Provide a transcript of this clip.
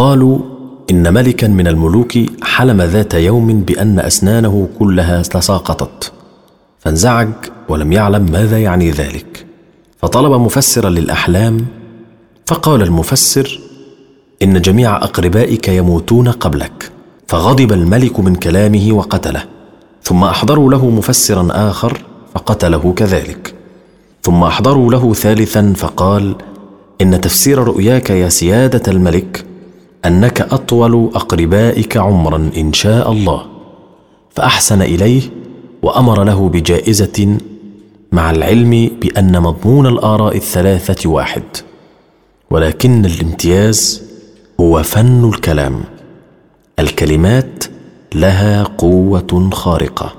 فقالوا إن ملكا من الملوك حلم ذات يوم بأن أسنانه كلها تساقطت. فانزعج ولم يعلم ماذا يعني ذلك. فطلب مفسرا للأحلام فقال المفسر إن جميع أقربائك يموتون قبلك فغضب الملك من كلامه وقتله. ثم أحضروا له مفسرا آخر فقتله كذلك. ثم أحضروا له ثالثا فقال إن تفسير رؤياك يا سيادة الملك أنك أطول أقربائك عمرا إن شاء الله. فأحسن إليه وأمر له بجائزة مع العلم بأن مضمون الآراء الثلاثة واحد. ولكن الامتياز هو فن الكلام. الكلمات لها قوة خارقة.